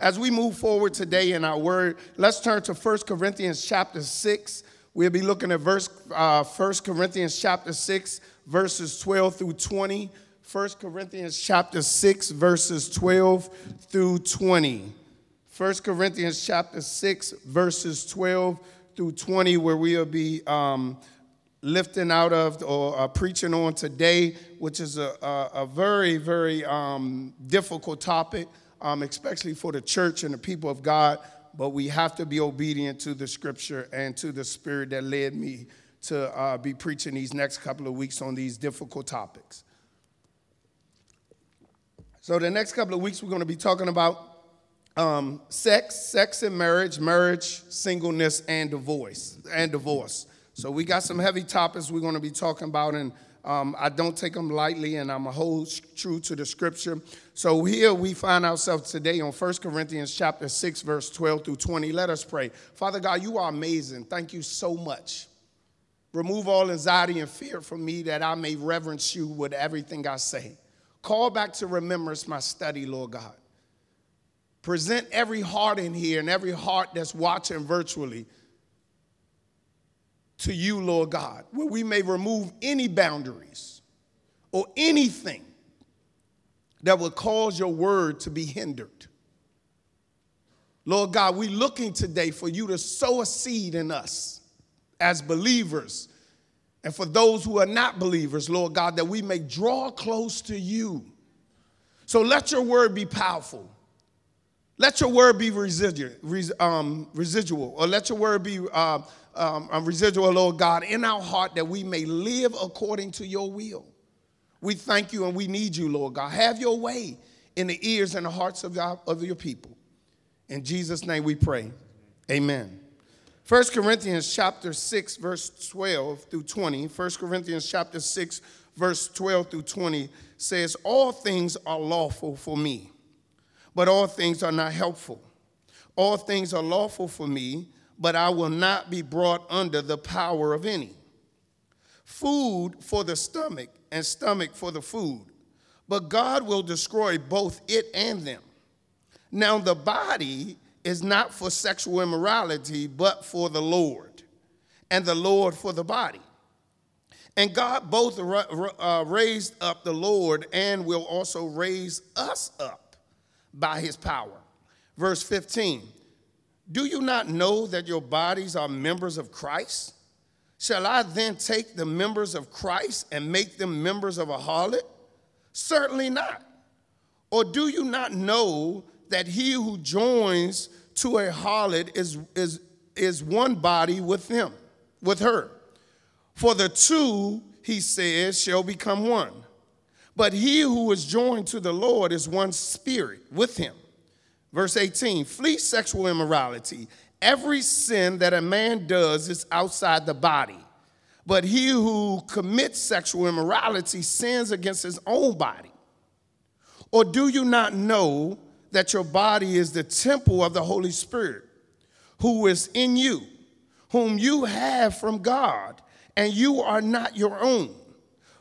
As we move forward today in our word, let's turn to 1 Corinthians chapter 6. We'll be looking at verse uh, 1 Corinthians chapter 6, verses 12 through 20. 1 Corinthians chapter 6, verses 12 through 20. 1 Corinthians chapter 6, verses 12 through 20, where we'll be um, lifting out of or uh, preaching on today, which is a, a, a very, very um, difficult topic um, especially for the church and the people of God. But we have to be obedient to the scripture and to the spirit that led me to uh, be preaching these next couple of weeks on these difficult topics. So, the next couple of weeks, we're going to be talking about um, sex, sex and marriage, marriage, singleness, and divorce, and divorce. So, we got some heavy topics we're going to be talking about, and um, I don't take them lightly, and I'm a hold true to the scripture. So here we find ourselves today on 1 Corinthians chapter 6, verse 12 through 20. Let us pray. Father God, you are amazing. Thank you so much. Remove all anxiety and fear from me that I may reverence you with everything I say. Call back to remembrance my study, Lord God. Present every heart in here and every heart that's watching virtually to you, Lord God, where we may remove any boundaries or anything that would cause your word to be hindered. Lord God, we're looking today for you to sow a seed in us as believers. And for those who are not believers, Lord God, that we may draw close to you. So let your word be powerful. Let your word be residual, um, residual or let your word be uh, um, residual, Lord God, in our heart that we may live according to your will. We thank you and we need you, Lord God. Have your way in the ears and the hearts of, of your people. In Jesus' name we pray. Amen. 1 Corinthians chapter 6, verse 12 through 20. 1 Corinthians chapter 6, verse 12 through 20 says, All things are lawful for me, but all things are not helpful. All things are lawful for me but I will not be brought under the power of any. Food for the stomach, and stomach for the food, but God will destroy both it and them. Now, the body is not for sexual immorality, but for the Lord, and the Lord for the body. And God both uh, raised up the Lord and will also raise us up by his power. Verse 15 do you not know that your bodies are members of Christ? Shall I then take the members of Christ and make them members of a harlot? Certainly not. Or do you not know that he who joins to a harlot is, is, is one body with him, with her? For the two, he says, shall become one. But he who is joined to the Lord is one spirit with him. Verse 18 Flee sexual immorality. Every sin that a man does is outside the body, but he who commits sexual immorality sins against his own body. Or do you not know that your body is the temple of the Holy Spirit, who is in you, whom you have from God, and you are not your own?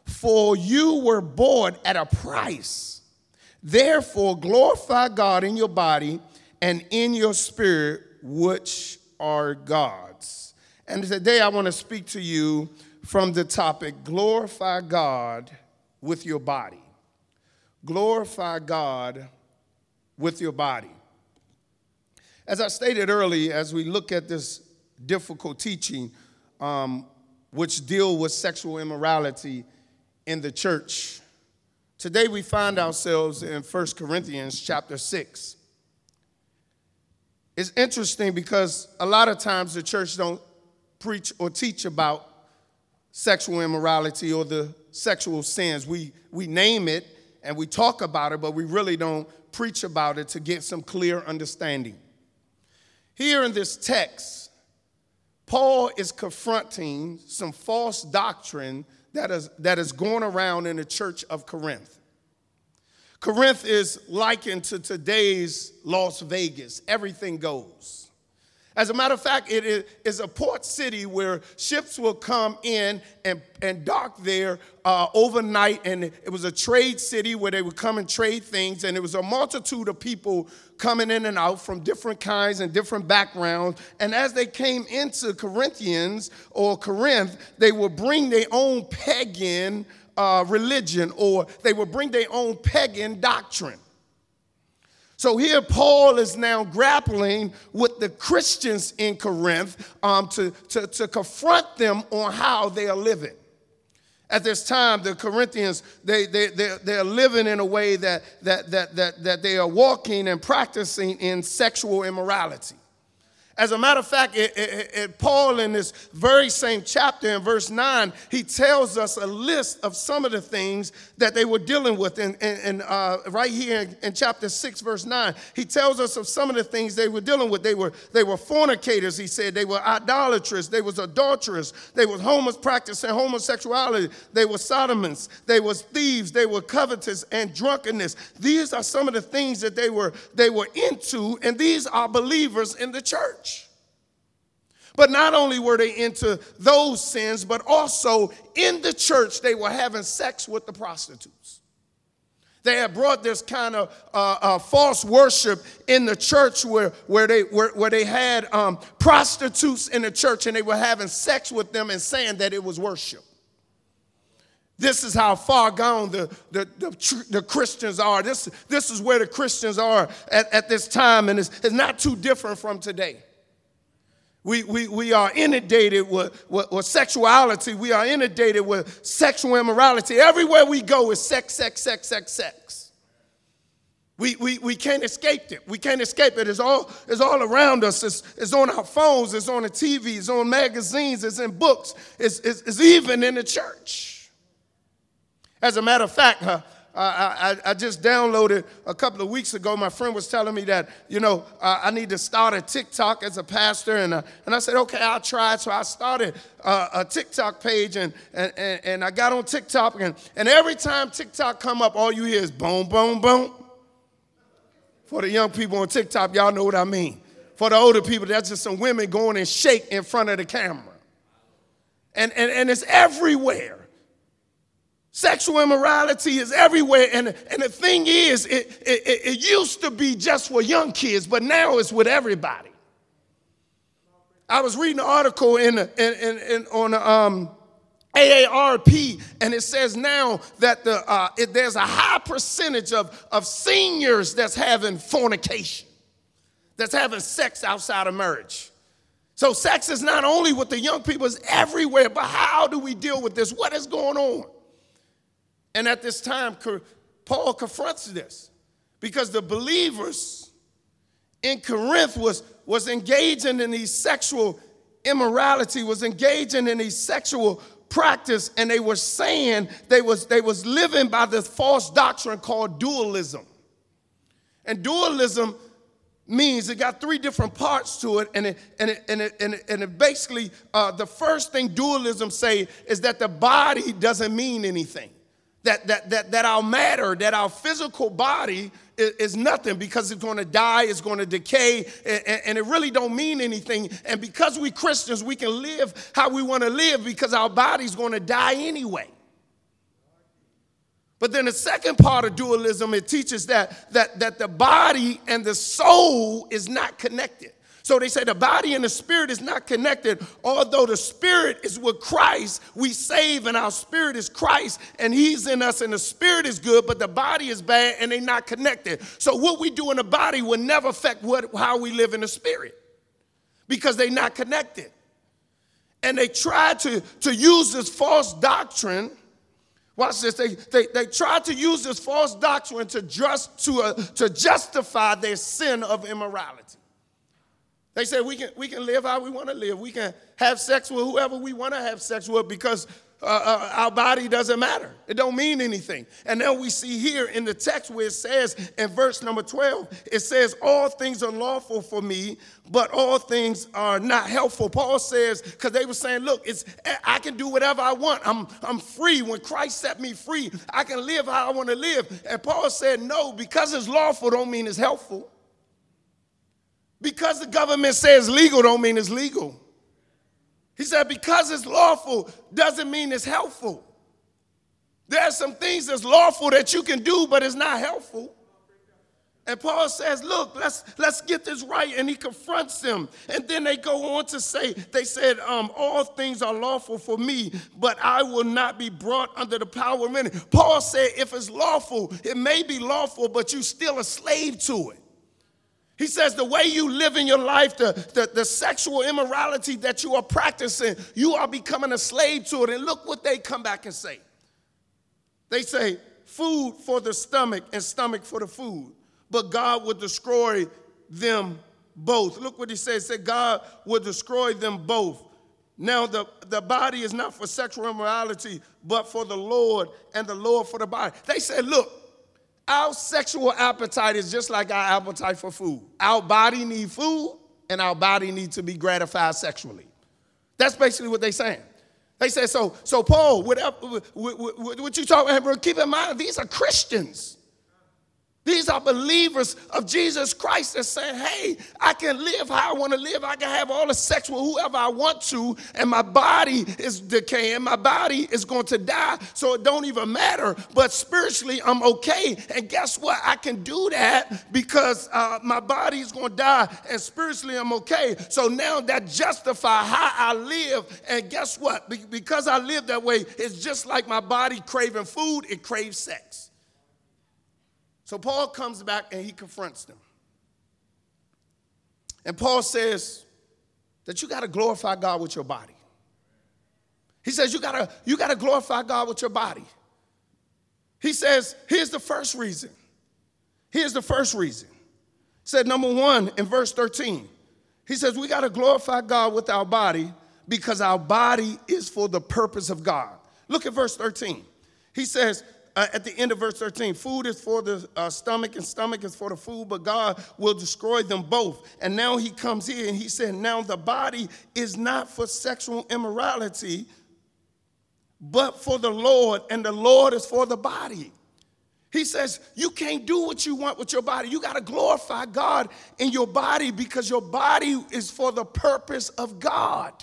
For you were bought at a price. Therefore, glorify God in your body and in your spirit, which are God's. And today I want to speak to you from the topic glorify God with your body. Glorify God with your body. As I stated earlier, as we look at this difficult teaching, um, which deal with sexual immorality in the church, Today we find ourselves in 1 Corinthians chapter 6. It's interesting because a lot of times the church don't preach or teach about sexual immorality or the sexual sins. We, we name it and we talk about it, but we really don't preach about it to get some clear understanding. Here in this text, Paul is confronting some false doctrine that is, that is going around in the church of Corinth. Corinth is likened to today's Las Vegas. Everything goes. As a matter of fact, it is a port city where ships will come in and, and dock there uh, overnight. And it was a trade city where they would come and trade things. And it was a multitude of people coming in and out from different kinds and different backgrounds. And as they came into Corinthians or Corinth, they would bring their own pagan uh, religion or they would bring their own pagan doctrine. So here, Paul is now grappling with the Christians in Corinth um, to, to, to confront them on how they are living. At this time, the Corinthians, they, they, they, they're living in a way that, that, that, that, that they are walking and practicing in sexual immorality. As a matter of fact, it, it, it, Paul, in this very same chapter in verse 9, he tells us a list of some of the things that they were dealing with. And, uh, right here in, in, chapter 6, verse 9, he tells us of some of the things they were dealing with. They were, they were fornicators, he said. They were idolatrous. They was adulterers. They was homos practicing homosexuality. They were sodomites. They was thieves. They were covetous and drunkenness. These are some of the things that they were, they were into, and these are believers in the church. But not only were they into those sins, but also in the church, they were having sex with the prostitutes. They had brought this kind of uh, uh, false worship in the church where, where, they, where, where they had um, prostitutes in the church and they were having sex with them and saying that it was worship. This is how far gone the, the, the, the, Christians are. This, this is where the Christians are at, at this time, and it's, it's not too different from today. We, we, we are inundated with, with, with, sexuality. We are inundated with sexual immorality. Everywhere we go is sex, sex, sex, sex, sex. We, we, we can't escape it. We can't escape it. It's all, it's all around us. It's, it's on our phones. It's on the TV. It's on magazines. It's in books. It's, it's, it's even in the church. As a matter of fact, huh, I, I, I, just downloaded a couple of weeks ago. My friend was telling me that, you know, uh, I need to start a TikTok as a pastor. And, uh, and I said, okay, I'll try. So I started uh, a TikTok page and, and, and, I got on TikTok. And, and every time TikTok come up, all you hear is boom, boom, boom. For the young people on TikTok, y'all know what I mean. For the older people, that's just some women going and shake in front of the camera. And, and, and it's everywhere. Sexual immorality is everywhere. And, and the thing is, it, it, it used to be just for young kids, but now it's with everybody. I was reading an article in, in, in, in on um, AARP, and it says now that the, uh, it, there's a high percentage of, of seniors that's having fornication, that's having sex outside of marriage. So, sex is not only with the young people, it's everywhere. But how do we deal with this? What is going on? And at this time, Paul confronts this because the believers in Corinth was, was engaging in these sexual immorality, was engaging in these sexual practice, and they were saying they was, they was living by this false doctrine called dualism. And dualism means it got three different parts to it and it and it and it, and it, and it basically uh, the first thing dualism say is that the body doesn't mean anything that, that, that, that our matter, that our physical body is, is nothing because it's going to die, it's going to decay, and, and, it really don't mean anything. And because we Christians, we can live how we want to live because our body's going to die anyway. But then the second part of dualism, it teaches that, that, that the body and the soul is not connected. So they say the body and the spirit is not connected. Although the spirit is with Christ, we save and our spirit is Christ and he's in us and the spirit is good, but the body is bad and they're not connected. So what we do in the body will never affect what, how we live in the spirit because they're not connected. And they try to, to use this false doctrine. Watch this. They, they, they try to use this false doctrine to, just, to, uh, to justify their sin of immorality. They say we can, we can live how we want to live. We can have sex with whoever we want to have sex with because uh, uh, our body doesn't matter. It don't mean anything. And then we see here in the text where it says in verse number 12, it says, all things are lawful for me, but all things are not helpful. Paul says, because they were saying, look, it's, I can do whatever I want. I'm, I'm free. When Christ set me free, I can live how I want to live. And Paul said, no, because it's lawful don't mean it's helpful. Because the government says legal don't mean it's legal. He said because it's lawful doesn't mean it's helpful. There are some things that's lawful that you can do, but it's not helpful. And Paul says, look, let's, let's get this right. And he confronts them. And then they go on to say, they said, um, all things are lawful for me, but I will not be brought under the power of any. Paul said, if it's lawful, it may be lawful, but you're still a slave to it. He says, the way you live in your life, the, the, the sexual immorality that you are practicing, you are becoming a slave to it. And look what they come back and say. They say, food for the stomach and stomach for the food but God will destroy them both. Look what he says. He said God will destroy them both. Now, the, the body is not for sexual immorality, but for the Lord, and the Lord for the body. They said, look, our sexual appetite is just like our appetite for food. Our body need food, and our body needs to be gratified sexually. That's basically what they're saying. They say so, so Paul, whatever, what, what, what you talking about, keep in mind, these are Christians. These are believers of Jesus Christ that say, hey, I can live how I want to live. I can have all the sex with whoever I want to, and my body is decaying. My body is going to die, so it don't even matter. But spiritually, I'm okay. And guess what? I can do that because uh, my body is going to die, and spiritually, I'm okay. So now that justify how I live. And guess what? Be- because I live that way, it's just like my body craving food, it craves sex. So Paul comes back and he confronts them. And Paul says that you got to glorify God with your body. He says you got to you got to glorify God with your body. He says, here's the first reason. Here's the first reason. He said number 1 in verse 13. He says we got to glorify God with our body because our body is for the purpose of God. Look at verse 13. He says, uh, at the end of verse 13 food is for the uh, stomach and stomach is for the food but god will destroy them both and now he comes here and he said now the body is not for sexual immorality but for the lord and the lord is for the body he says, You can't do what you want with your body. You got to glorify God in your body because your body is for the purpose of God.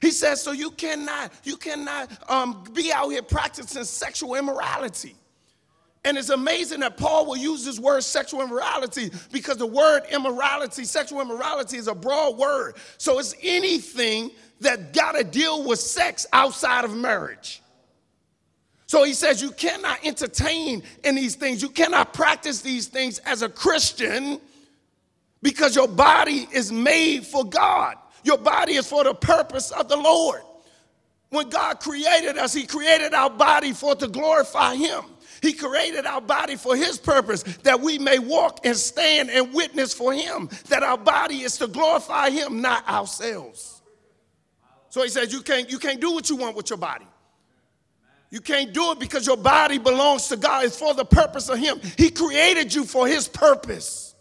He says, so you cannot, you cannot um, be out here practicing sexual immorality. And it's amazing that Paul will use this word sexual immorality because the word immorality, sexual immorality, is a broad word. So it's anything that got to deal with sex outside of marriage. So he says you cannot entertain in these things, you cannot practice these things as a Christian because your body is made for God. Your body is for the purpose of the Lord. When God created us, He created our body for to glorify Him. He created our body for His purpose, that we may walk and stand and witness for Him, that our body is to glorify Him, not ourselves. So He says, you can't, you can't do what you want with your body. You can't do it because your body belongs to God. It's for the purpose of Him. He created you for His purpose.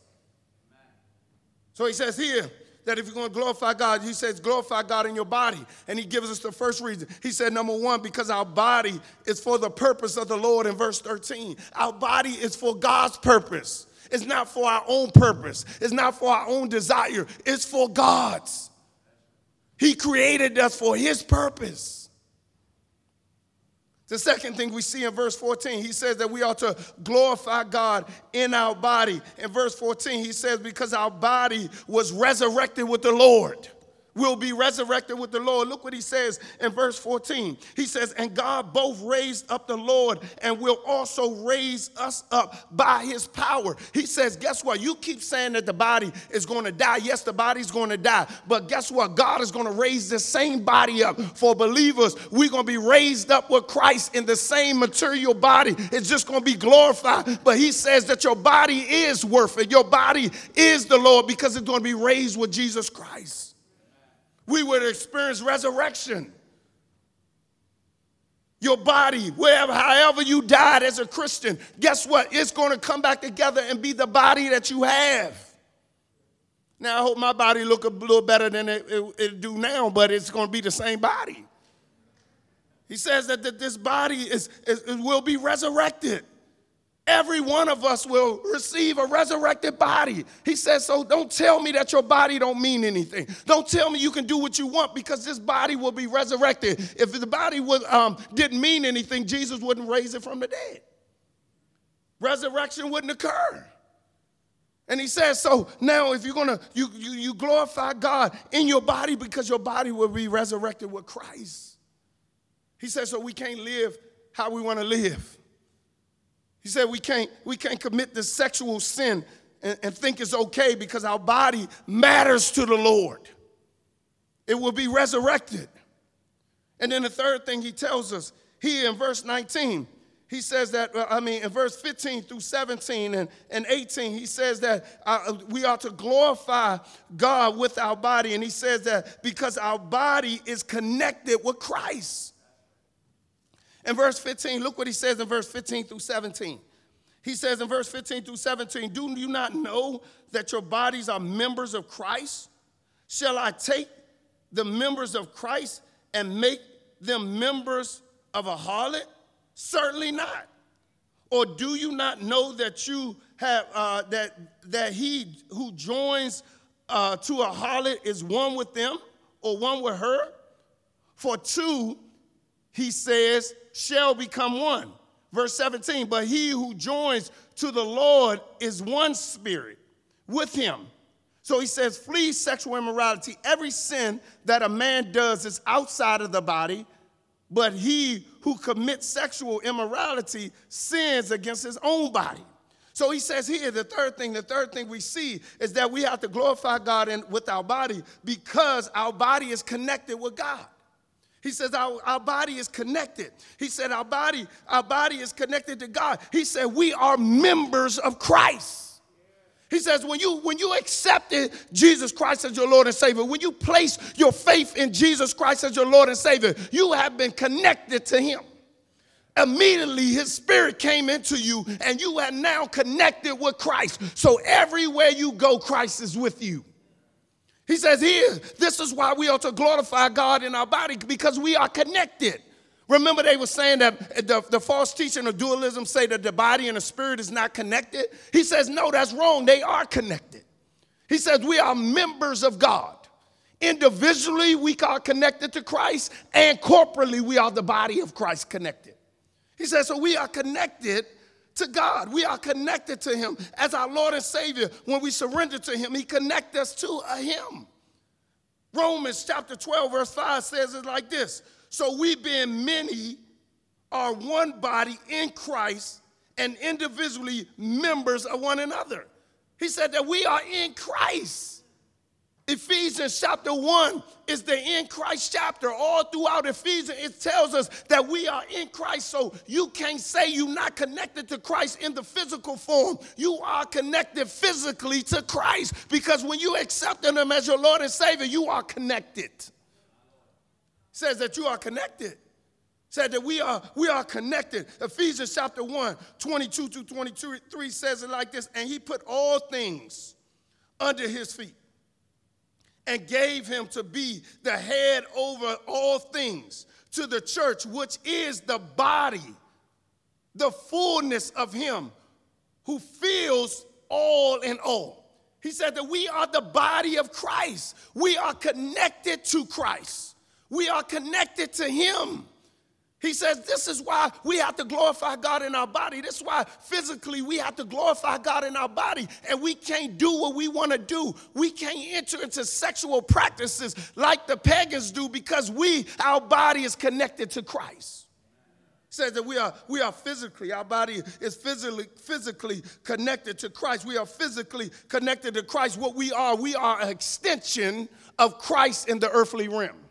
So He says here, that if you're going to glorify God, he says glorify God in your body. And he gives us the first reason. He said, number one, because our body is for the purpose of the Lord in verse 13. Our body is for God's purpose. It's not for our own purpose. It's not for our own desire. It's for God's. He created us for his purpose. The second thing we see in verse 14, he says that we ought to glorify God in our body. In verse 14, he says, because our body was resurrected with the Lord will be resurrected with the Lord. Look what he says in verse 14. He says, And God both raised up the Lord and will also raise us up by his power. He says, Guess what? You keep saying that the body is going to die. Yes, the body's going to die. But guess what? God is going to raise the same body up for believers. We're going to be raised up with Christ in the same material body. It's just going to be glorified. But he says that your body is worth it. Your body is the Lord because it's going to be raised with Jesus Christ we would experience resurrection. Your body, wherever, however you died as a Christian, guess what? It's going to come back together and be the body that you have. Now, I hope my body look a little better than it, it, it do now, but it's going to be the same body. He says that, that this body is, is, will be resurrected. Every one of us will receive a resurrected body. He says, so don't tell me that your body don't mean anything. Don't tell me you can do what you want because this body will be resurrected. If the body was, um, didn't mean anything, Jesus wouldn't raise it from the dead. Resurrection wouldn't occur. And he says, so now if you're gonna, you, you, you glorify God in your body because your body will be resurrected with Christ. He says, so we can't live how we wanna live. He said we can't, we can't commit this sexual sin and, and think it's okay because our body matters to the Lord. It will be resurrected. And then the third thing he tells us here in verse 19, he says that, uh, I mean, in verse 15 through 17 and, and 18, he says that uh, we are to glorify God with our body. And he says that because our body is connected with Christ. In verse 15, look what he says in verse 15 through 17. He says in verse 15 through 17, Do you not know that your bodies are members of Christ? Shall I take the members of Christ and make them members of a harlot? Certainly not. Or do you not know that you have uh, that that he who joins uh, to a harlot is one with them or one with her? For two, he says, shall become one. Verse 17, but he who joins to the Lord is one spirit with him. So he says, flee sexual immorality. Every sin that a man does is outside of the body, but he who commits sexual immorality sins against his own body. So he says here, the third thing, the third thing we see is that we have to glorify God in, with our body because our body is connected with God. He says our, our body is connected. He said our body, our body is connected to God. He said we are members of Christ. He says when you when you accepted Jesus Christ as your Lord and Savior, when you place your faith in Jesus Christ as your Lord and Savior, you have been connected to him. Immediately his spirit came into you and you are now connected with Christ. So everywhere you go Christ is with you. He says here, this is why we ought to glorify God in our body because we are connected. Remember, they were saying that the, the false teaching of dualism say that the body and the spirit is not connected. He says, no, that's wrong. They are connected. He says, we are members of God. Individually, we are connected to Christ, and corporately, we are the body of Christ connected. He says, so we are connected to God. We are connected to Him as our Lord and Savior. When we surrender to Him, He connects us to a Him. Romans chapter 12, verse 5 says it like this So we, being many, are one body in Christ and individually members of one another. He said that we are in Christ. Ephesians chapter 1 is the in Christ chapter. All throughout Ephesians, it tells us that we are in Christ. So you can't say you're not connected to Christ in the physical form. You are connected physically to Christ because when you accept Him as your Lord and Savior, you are connected. It says that you are connected. Said that we are we are connected. Ephesians chapter 1, 22 to 23 says it like this, and he put all things under his feet and gave him to be the head over all things to the church, which is the body, the fullness of him who fills all in all. He said that we are the body of Christ. We are connected to Christ. We are connected to him. He says this is why we have to glorify God in our body. This is why physically we have to glorify God in our body. And we can't do what we want to do. We can't enter into sexual practices like the pagans do because we, our body is connected to Christ. He says that we are, we are physically, our body is physically, physically connected to Christ. We are physically connected to Christ. What we are, we are an extension of Christ in the earthly realm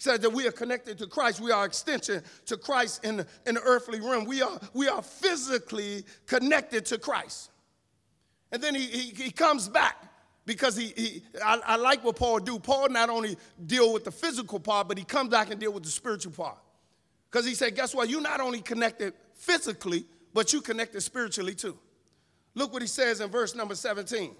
said that we are connected to Christ. We are extension to Christ in the, in the earthly realm. We are, we are physically connected to Christ. And then he, he, he comes back because he, he I, I, like what Paul do. Paul not only deal with the physical part, but he comes back and deal with the spiritual part. Because he said, guess what? You're not only connected physically, but you connected spiritually too. Look what he says in verse number 17.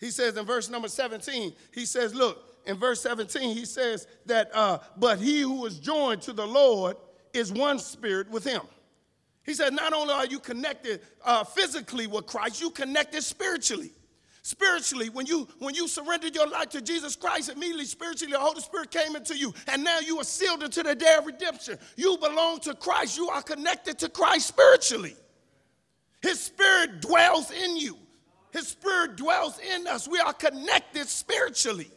He says in verse number 17, he says, look, in verse 17, he says that, uh, but he who is joined to the Lord is one spirit with him. He said, not only are you connected uh, physically with Christ, you connected spiritually. Spiritually, when you when you surrendered your life to Jesus Christ, immediately spiritually the Holy Spirit came into you, and now you are sealed into the day of redemption. You belong to Christ. You are connected to Christ spiritually. His spirit dwells in you. His spirit dwells in us. We are connected spiritually.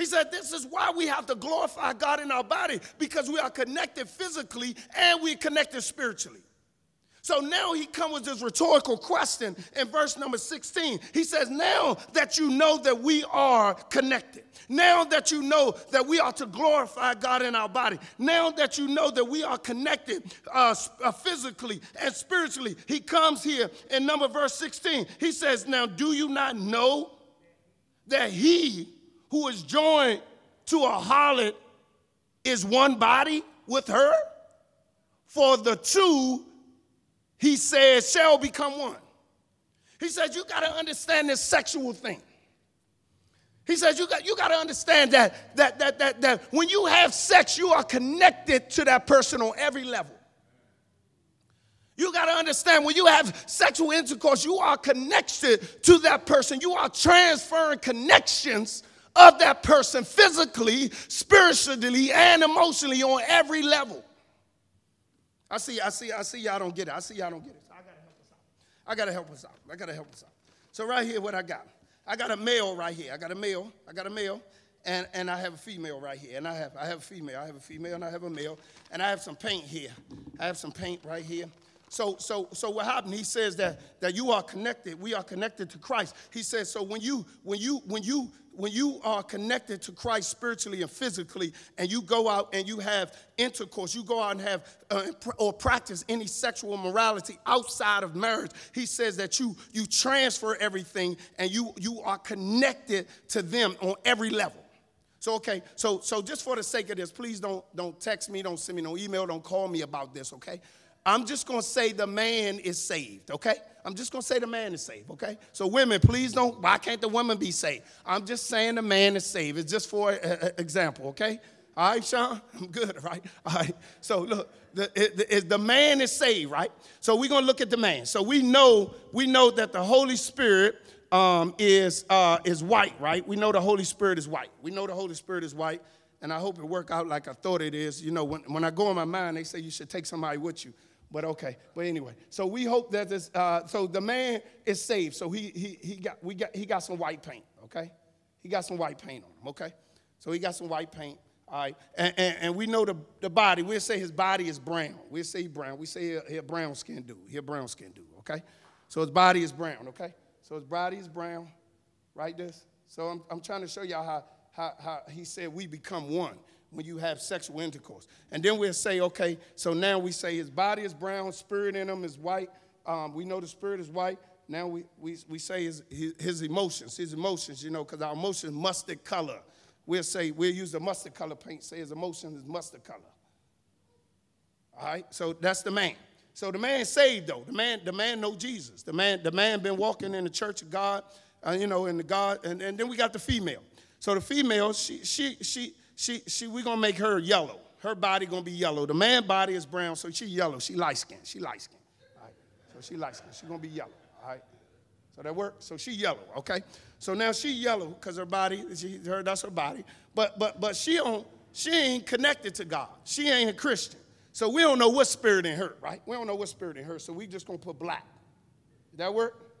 He said, This is why we have to glorify God in our body because we are connected physically and we're connected spiritually. So now he comes with this rhetorical question in verse number 16. He says, Now that you know that we are connected, now that you know that we are to glorify God in our body, now that you know that we are connected uh, uh, physically and spiritually, he comes here in number verse 16. He says, Now do you not know that he who is joined to a harlot is one body with her? For the two he says, shall become one. He says, you got to understand this sexual thing. He says, you got, you got to understand that, that, that, that, that when you have sex, you are connected to that person on every level. You got to understand when you have sexual intercourse, you are connected to that person. You are transferring connections of that person physically, spiritually, and emotionally on every level. I see, I see, I see y'all don't get it. I see y'all don't get it. I gotta help us out. I gotta help us out. I gotta help us out. So right here, what I got? I got a male right here. I got a male. I got a male. And, and I have a female right here. And I have I have a female. I have a female and I have a male. And I have some paint here. I have some paint right here. So, so, so what happened? He says that, that you are connected. We are connected to Christ. He says, so when you, when you, when you, when you are connected to Christ spiritually and physically, and you go out and you have intercourse, you go out and have uh, or practice any sexual morality outside of marriage, he says that you you transfer everything and you you are connected to them on every level. So okay, so so just for the sake of this, please don't don't text me, don't send me no email, don't call me about this, okay? I'm just gonna say the man is saved, okay? I'm just gonna say the man is saved, okay? So, women, please don't, why can't the woman be saved? I'm just saying the man is saved. It's just for an example, okay? All right, Sean? I'm good, right? All right. So, look, the, the man is saved, right? So, we're gonna look at the man. So, we know, we know that the Holy Spirit um, is, uh, is white, right? We know the Holy Spirit is white. We know the Holy Spirit is white, and I hope it work out like I thought it is. You know, when, when I go in my mind, they say you should take somebody with you. But okay. But anyway, so we hope that this. Uh, so the man is saved. So he he he got we got he got some white paint. Okay, he got some white paint on him. Okay, so he got some white paint. All right, and, and, and we know the, the body. We'll say his body is brown. We'll say brown. We say he, a brown skin dude. He a brown skin dude. Okay, so his body is brown. Okay, so his body is brown. Right. This. So I'm I'm trying to show y'all how how, how he said we become one when you have sexual intercourse. And then we'll say, okay, so now we say his body is brown, spirit in him is white. Um, we know the spirit is white. Now we, we, we say his, his, his emotions, his emotions, you know, because our emotions mustard color. We'll say, we'll use the mustard color paint, say his emotion is mustard color. All right, so that's the man. So the man saved though. The man, the man know Jesus. The man, the man been walking in the church of God, uh, you know, in the God, and, and then we got the female. So the female, she, she, she, she, she, we're gonna make her yellow. Her body gonna be yellow. The man body is brown, so she yellow. She light skinned. She light right. So she light skinned. She gonna be yellow. All right. So that works. So she yellow. Okay. So now she yellow because her body, she, her that's her body. But but but she don't. She ain't connected to God. She ain't a Christian. So we don't know what spirit in her, right? We don't know what spirit in her. So we just gonna put black. Did that work?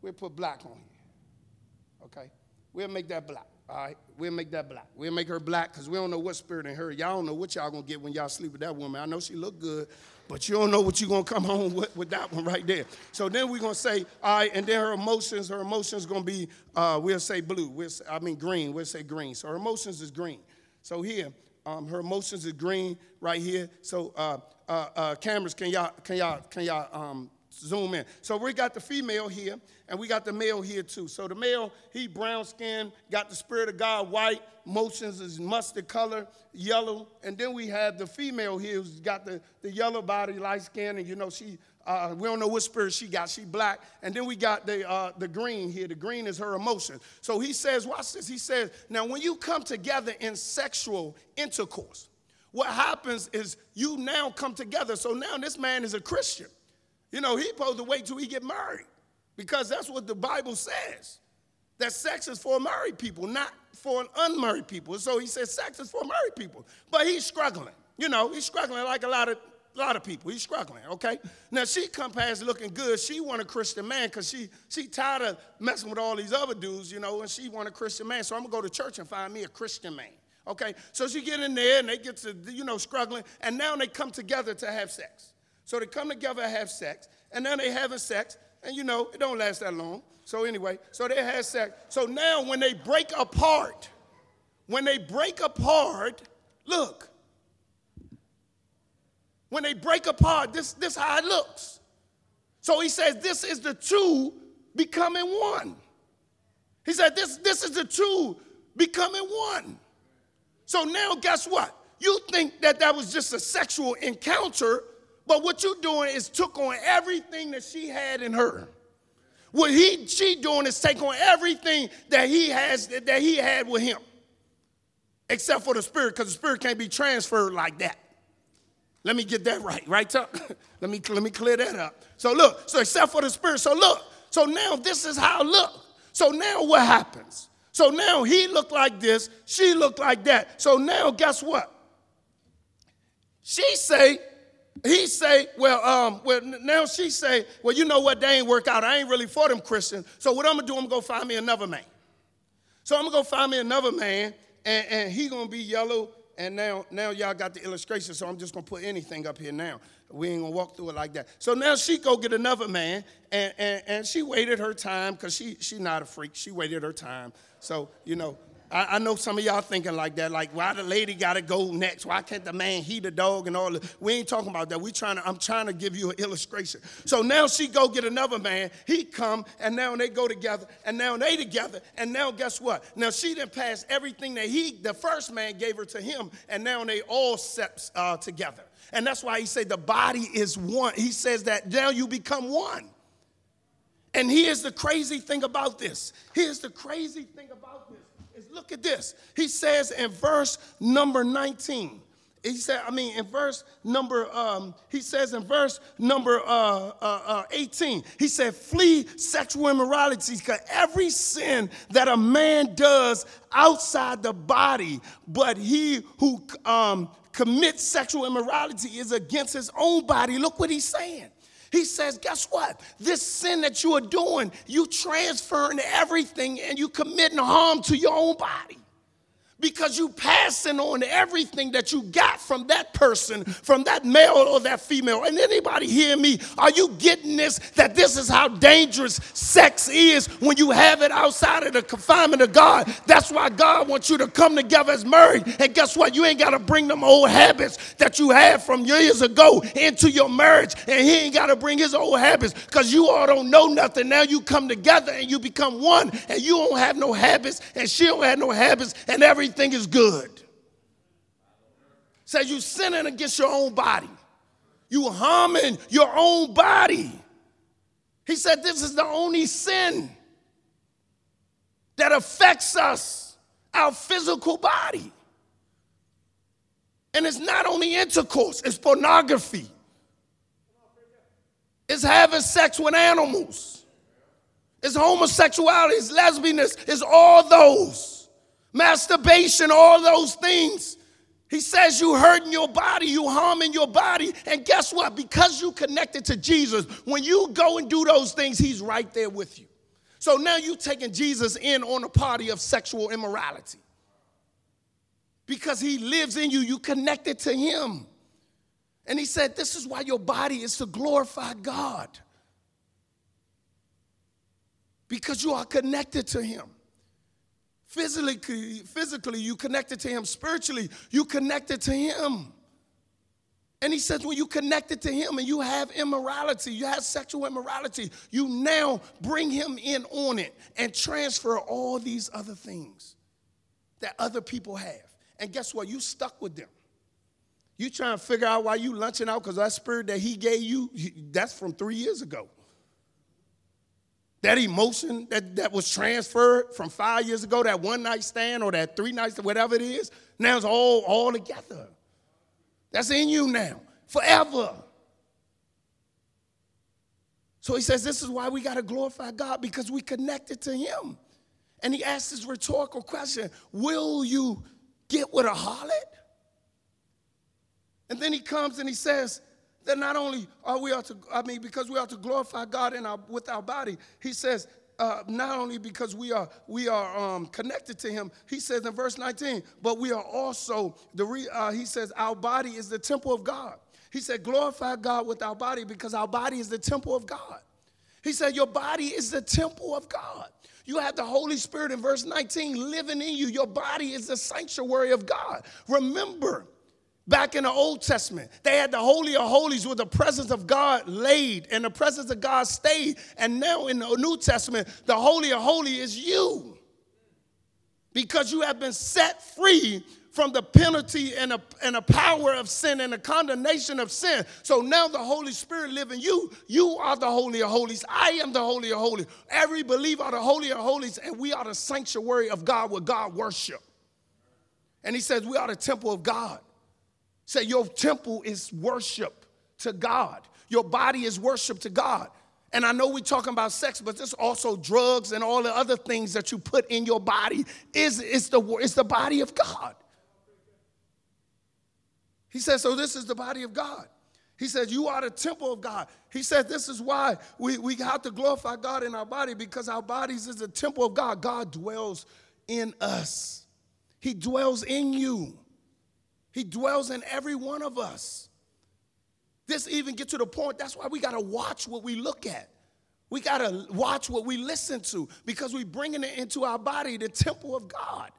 We'll put black on here. Okay. We'll make that black. All right, we'll make that black. We'll make her black because we don't know what spirit in her. Y'all don't know what y'all gonna get when y'all sleep with that woman. I know she look good, but you don't know what you're gonna come home with, with that one right there. So then we're gonna say, all right, and then her emotions, her emotions gonna be, uh, we'll say blue. We'll say, I mean green. We'll say green. So her emotions is green. So here, um, her emotions is green right here. So uh, uh, uh cameras, can y'all, can y'all, can y'all um, zoom in. So we got the female here, and we got the male here too. So the male, he brown skin, got the spirit of God, white, motions is mustard color, yellow. And then we have the female here who's got the, the yellow body, light skin, and you know, she uh, we don't know what spirit she got. She black. And then we got the, uh, the green here. The green is her emotion. So he says, watch this. He says, now when you come together in sexual intercourse, what happens is you now come together. So now this man is a Christian. You know, he supposed to wait till he get married because that's what the Bible says. That sex is for married people, not for an unmarried people. So he says sex is for married people. But he's struggling. You know, he's struggling like a lot of a lot of people. He's struggling, okay? Now she come past looking good. She want a Christian man because she she tired of messing with all these other dudes, you know, and she want a Christian man. So I'm gonna go to church and find me a Christian man. Okay? So she get in there and they get to, you know, struggling, and now they come together to have sex. So they come together and have sex, and now they having sex, and you know, it don't last that long. So anyway, so they have sex. So now when they break apart, when they break apart, look, when they break apart, this, this how it looks. So he says, this is the two becoming one. He said, this, this is the two becoming one. So now, guess what? You think that that was just a sexual encounter, but what you're doing is took on everything that she had in her. What he she doing is take on everything that he has that he had with him, except for the spirit, because the spirit can't be transferred like that. Let me get that right, right, Chuck? let me let me clear that up. So look, so except for the spirit, so look, so now this is how look. So now what happens? So now he looked like this, she looked like that. So now guess what? She say, he say, well, um, well, now she say, well, you know what, they ain't work out. I ain't really for them Christians. So what I'm gonna do, I'm gonna go find me another man. So I'm gonna go find me another man, and, and he gonna be yellow. And now, now y'all got the illustration, so I'm just gonna put anything up here now. We ain't gonna walk through it like that. So now she go get another man, and, and, and she waited her time, because she she not a freak. She waited her time. So, you know, I, I, know some of y'all thinking like that, like why the lady gotta go next? Why can't the man heat the dog and all that? We ain't talking about that. We trying to, I'm trying to give you an illustration. So now she go get another man, he come, and now they go together, and now they together, and now guess what? Now she didn't pass everything that he, the first man gave her to him, and now they all set uh, together. And that's why he said the body is one. He says that now you become one. And here's the crazy thing about this. Here's the crazy thing about this is look at this. He says in verse number 19. He said, I mean, in verse number, um, he says in verse number uh, uh, uh, 18, he said, flee sexual immorality, because every sin that a man does outside the body, but he who um, commits sexual immorality is against his own body. Look what he's saying. He says, guess what? This sin that you are doing, you transferring everything and you committing harm to your own body because you passing on everything that you got from that person, from that male or that female. And anybody hear me? Are you getting this? That this is how dangerous sex is when you have it outside of the confinement of God. That's why God wants you to come together as married. And guess what? You ain't got to bring them old habits that you had from years ago into your marriage. And he ain't got to bring his old habits because you all don't know nothing. Now you come together and you become one and you don't have no habits and she don't have no habits and every everything is good. Says you sinning against your own body. You harming your own body. He said this is the only sin that affects us, our physical body. And it's not only intercourse, it's pornography. It's having sex with animals. It's homosexuality, it's lesbianism, it's all those masturbation, all those things. He says you hurting your body, you harming your body. And guess what? Because you connected to Jesus, when you go and do those things, he's right there with you. So now you taking Jesus in on a party of sexual immorality. Because he lives in you, you connected to him. And he said, This is why your body is to glorify God. Because you are connected to him. Physically, physically, you connected to him. Spiritually, you connected to him. And he says, when you connected to him and you have immorality, you have sexual immorality, you now bring him in on it and transfer all these other things that other people have. And guess what? You stuck with them. You trying to figure out why you lunching out because that spirit that he gave you, that's from three years ago. That emotion that, that was transferred from five years ago, that one night stand or that three nights, whatever it is, now it's all, all together. That's in you now, forever. So he says, This is why we got to glorify God because we connected to Him. And he asks this rhetorical question Will you get with a harlot? And then he comes and he says that not only are we ought to, I mean, because we ought to glorify God in our, with our body, he says, uh, not only because we are we are um, connected to him he says in verse 19 but we are also the re, uh, he says our body is the temple of god he said glorify god with our body because our body is the temple of god he said your body is the temple of god you have the Holy Spirit in verse 19 living in you. Your body is the sanctuary of God. Remember, back in the Old Testament, they had the Holy of Holies where the presence of God laid and the presence of God stayed. And now in the New Testament, the Holy of Holies is you because you have been set free from the penalty and the, and the power of sin and the condemnation of sin. So now the Holy Spirit live in you. You are the Holy of Holies. I am the Holy of Holies. Every believer are the Holy of Holies, and we are the sanctuary of God where God worship. And he says we are the temple of God. Say your temple is worship to God. Your body is worship to God. And I know we're talking about sex, but there's also drugs and all the other things that you put in your body. Is it's the it's the body of God. He says, so this is the body of God. He says, You are the temple of God. He said, This is why we, we have to glorify God in our body because our bodies is the temple of God. God dwells in us, He dwells in you, He dwells in every one of us. This even get to the point, that's why we got to watch what we look at. We got to watch what we listen to because we're bringing it into our body, the temple of God.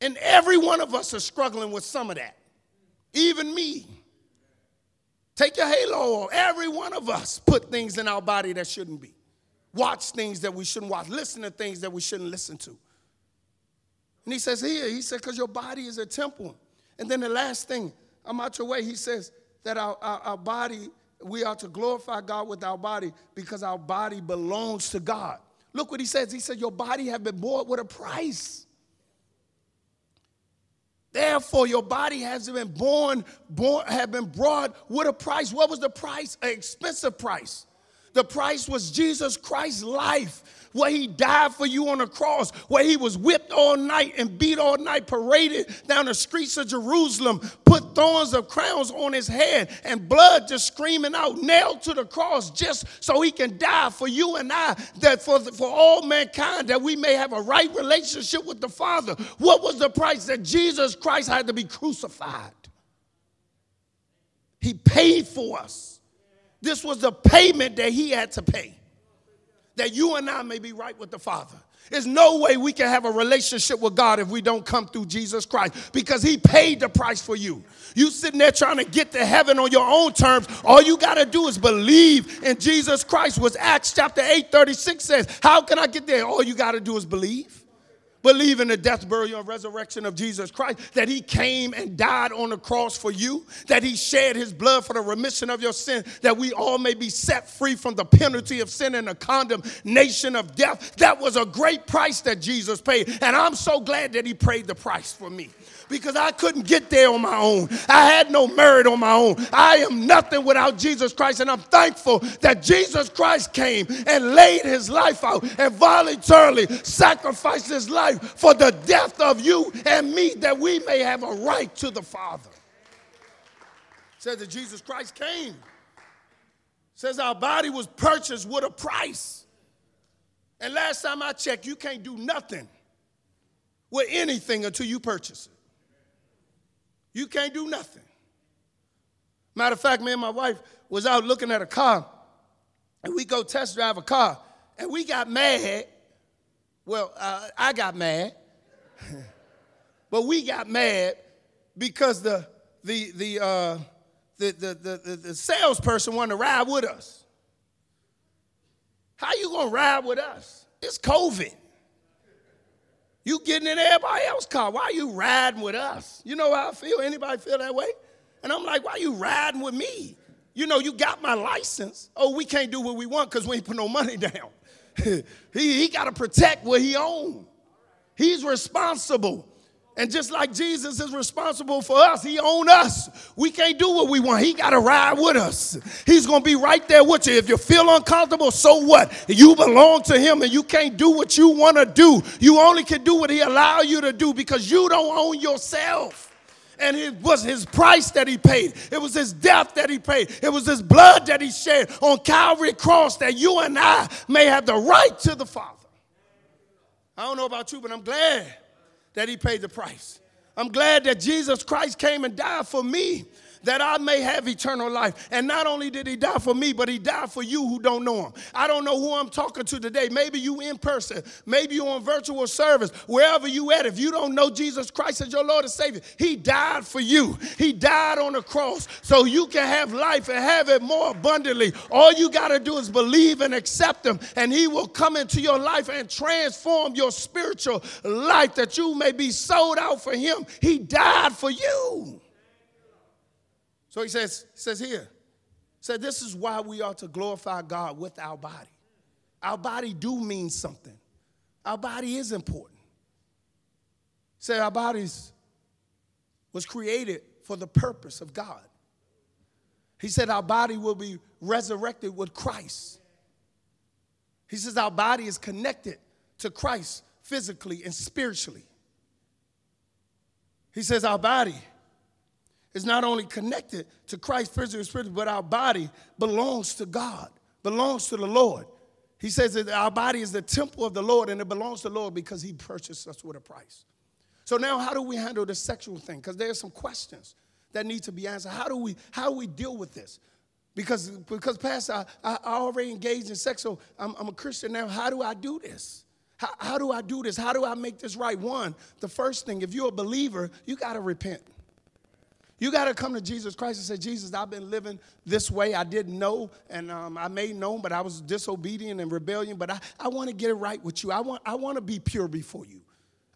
And every one of us are struggling with some of that, even me. Take your halo off. Every one of us put things in our body that shouldn't be. Watch things that we shouldn't watch. Listen to things that we shouldn't listen to. And he says here, he said, because your body is a temple. And then the last thing, I'm out your way, he says that our, our, our body, we are to glorify God with our body because our body belongs to God. Look what he says. He said, Your body have been bought with a price. Therefore, your body has been born, born, have been brought with a price. What was the price? An expensive price. The price was Jesus Christ's life where he died for you on the cross, where he was whipped all night and beat all night, paraded down the streets of Jerusalem, put thorns of crowns on his head, and blood just screaming out, nailed to the cross, just so he can die for you and I, that for, for all mankind, that we may have a right relationship with the Father. What was the price that Jesus Christ had to be crucified? He paid for us. This was the payment that he had to pay that you and I may be right with the Father. There's no way we can have a relationship with God if we don't come through Jesus Christ because He paid the price for you. You sitting there trying to get to heaven on your own terms. All you got to do is believe in Jesus Christ. Was Acts chapter 8, 36 says, How can I get there? All you got to do is believe believe in the death, burial, and resurrection of Jesus Christ, that he came and died on the cross for you, that he shed his blood for the remission of your sin, that we all may be set free from the penalty of sin and the condemnation of death. That was a great price that Jesus paid. And I'm so glad that he paid the price for me because I couldn't get there on my own. I had no merit on my own. I am nothing without Jesus Christ, and I'm thankful that Jesus Christ came and laid his life out and voluntarily sacrificed his life for the death of you and me that we may have a right to the Father. says that Jesus Christ came. says our body was purchased with a price. And last time I checked, you can't do nothing with anything until you purchase it. You can't do nothing. Matter of fact, me and my wife was out looking at a car, and we go test drive a car, and we got mad. Well, uh, I got mad, but we got mad because the the the, uh, the, the, the, the, salesperson wanted to ride with us. How you gonna ride with us? It's COVID. You getting in everybody else's car. Why are you riding with us? You know how I feel? Anybody feel that way? And I'm like, why are you riding with me? You know, you got my license. Oh, we can't do what we want because we ain't put no money down. he he got to protect what he owns. He's responsible. And just like Jesus is responsible for us, he owns us. We can't do what we want. He got to ride with us. He's going to be right there with you. If you feel uncomfortable, so what? You belong to him and you can't do what you want to do. You only can do what he allow you to do because you don't own yourself. And it was his price that he paid. It was his death that he paid. It was his blood that he shed on Calvary cross that you and I may have the right to the Father. I don't know about you, but I'm glad that he paid the price. I'm glad that Jesus Christ came and died for me that I may have eternal life. And not only did he die for me, but he died for you who don't know him. I don't know who I'm talking to today. Maybe you in person, maybe you on virtual service, wherever you at. If you don't know Jesus Christ as your Lord and Savior, he died for you. He died on the cross so you can have life and have it more abundantly. All you got to do is believe and accept him, and he will come into your life and transform your spiritual life that you may be sold out for him. He died for you. So he says, he says here, said this is why we ought to glorify God with our body. Our body do mean something. Our body is important. Say our bodies was created for the purpose of God. He said our body will be resurrected with Christ. He says our body is connected to Christ physically and spiritually. He says our body is not only connected to Christ physically and spiritually, but our body belongs to God, belongs to the Lord. He says that our body is the temple of the Lord and it belongs to the Lord because he purchased us with a price. So now how do we handle the sexual thing? Because there's some questions that need to be answered. How do we how do we deal with this? Because because Pastor, I, I already engaged in sex, so I'm, I'm a Christian now. How do I do this? How, how do I do this? How do I make this right? One, the first thing, if you're a believer, you got to repent. You got to come to Jesus Christ and say, Jesus, I've been living this way. I didn't know, and um, I made known, but I was disobedient and rebellion. But I, I want to get it right with you. I want, I want to be pure before you.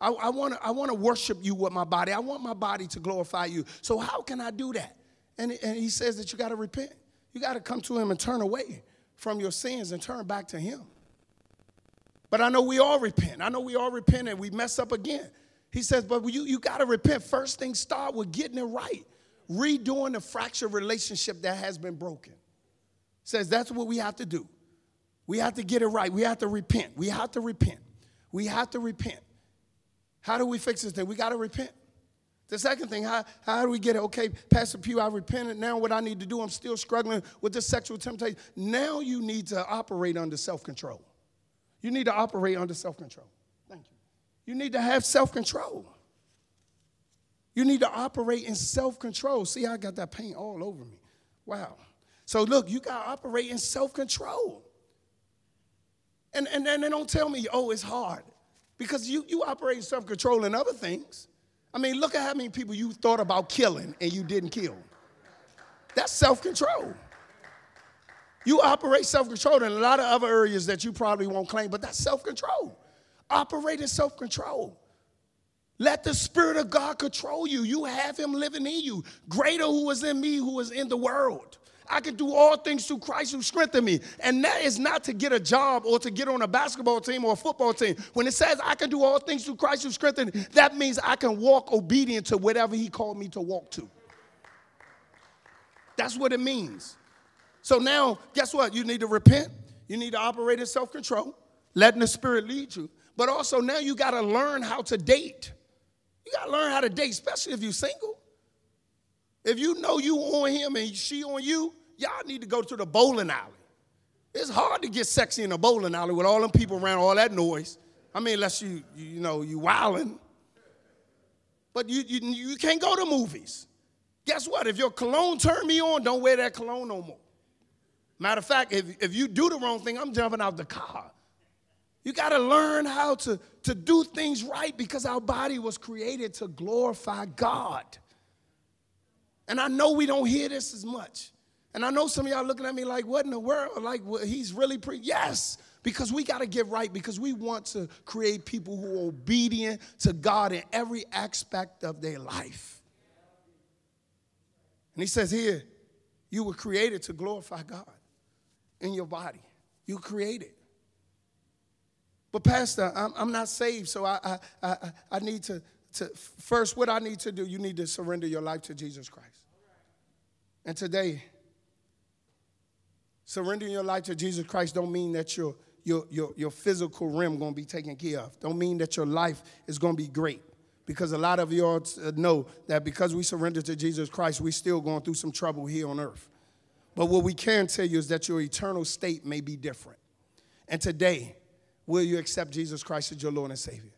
I, I want to I wanna worship you with my body. I want my body to glorify you. So, how can I do that? And, and he says that you got to repent. You got to come to him and turn away from your sins and turn back to him. But I know we all repent. I know we all repent and we mess up again. He says, but you, you got to repent. First thing, start with getting it right, redoing the fractured relationship that has been broken. Says that's what we have to do. We have to get it right. We have to repent. We have to repent. We have to repent. How do we fix this thing? We got to repent. The second thing, how, how do we get it? Okay, Pastor Pugh, I repented. Now what I need to do, I'm still struggling with this sexual temptation. Now you need to operate under self control. You need to operate under self control. You need to have self control. You need to operate in self control. See, I got that paint all over me. Wow. So, look, you got to operate in self control. And, and, and don't tell me, oh, it's hard. Because you, you operate in self control in other things. I mean, look at how many people you thought about killing and you didn't kill. That's self control. You operate self control in a lot of other areas that you probably won't claim, but that's self control. Operate in self control. Let the Spirit of God control you. You have Him living in you. Greater who is in me, who is in the world. I can do all things through Christ who strengthened me. And that is not to get a job or to get on a basketball team or a football team. When it says I can do all things through Christ who strengthened me, that means I can walk obedient to whatever He called me to walk to. That's what it means. So now, guess what? You need to repent. You need to operate in self control, letting the Spirit lead you. But also now you got to learn how to date. You got to learn how to date, especially if you're single. If you know you on him and she on you, y'all need to go to the bowling alley. It's hard to get sexy in a bowling alley with all them people around, all that noise. I mean, unless you, you know, you wilding. But you, you, you can't go to movies. Guess what? If your cologne turn me on, don't wear that cologne no more. Matter of fact, if, if you do the wrong thing, I'm jumping out the car. You got to learn how to, to do things right because our body was created to glorify God. And I know we don't hear this as much. And I know some of y'all looking at me like, what in the world? Like, well, he's really pre. Yes, because we got to get right because we want to create people who are obedient to God in every aspect of their life. And he says here, you were created to glorify God in your body. You created. But Pastor, I'm, I'm not saved, so I, I, I, I need to to first, what I need to do, you need to surrender your life to Jesus Christ. And today, surrendering your life to Jesus Christ don't mean that your, your, your, your physical realm going to be taken care of. Don't mean that your life is going to be great. Because a lot of you all uh, know that because we surrender to Jesus Christ, we're still going through some trouble here on earth. But what we can tell you is that your eternal state may be different. And today, will you accept Jesus Christ as your Lord and Savior?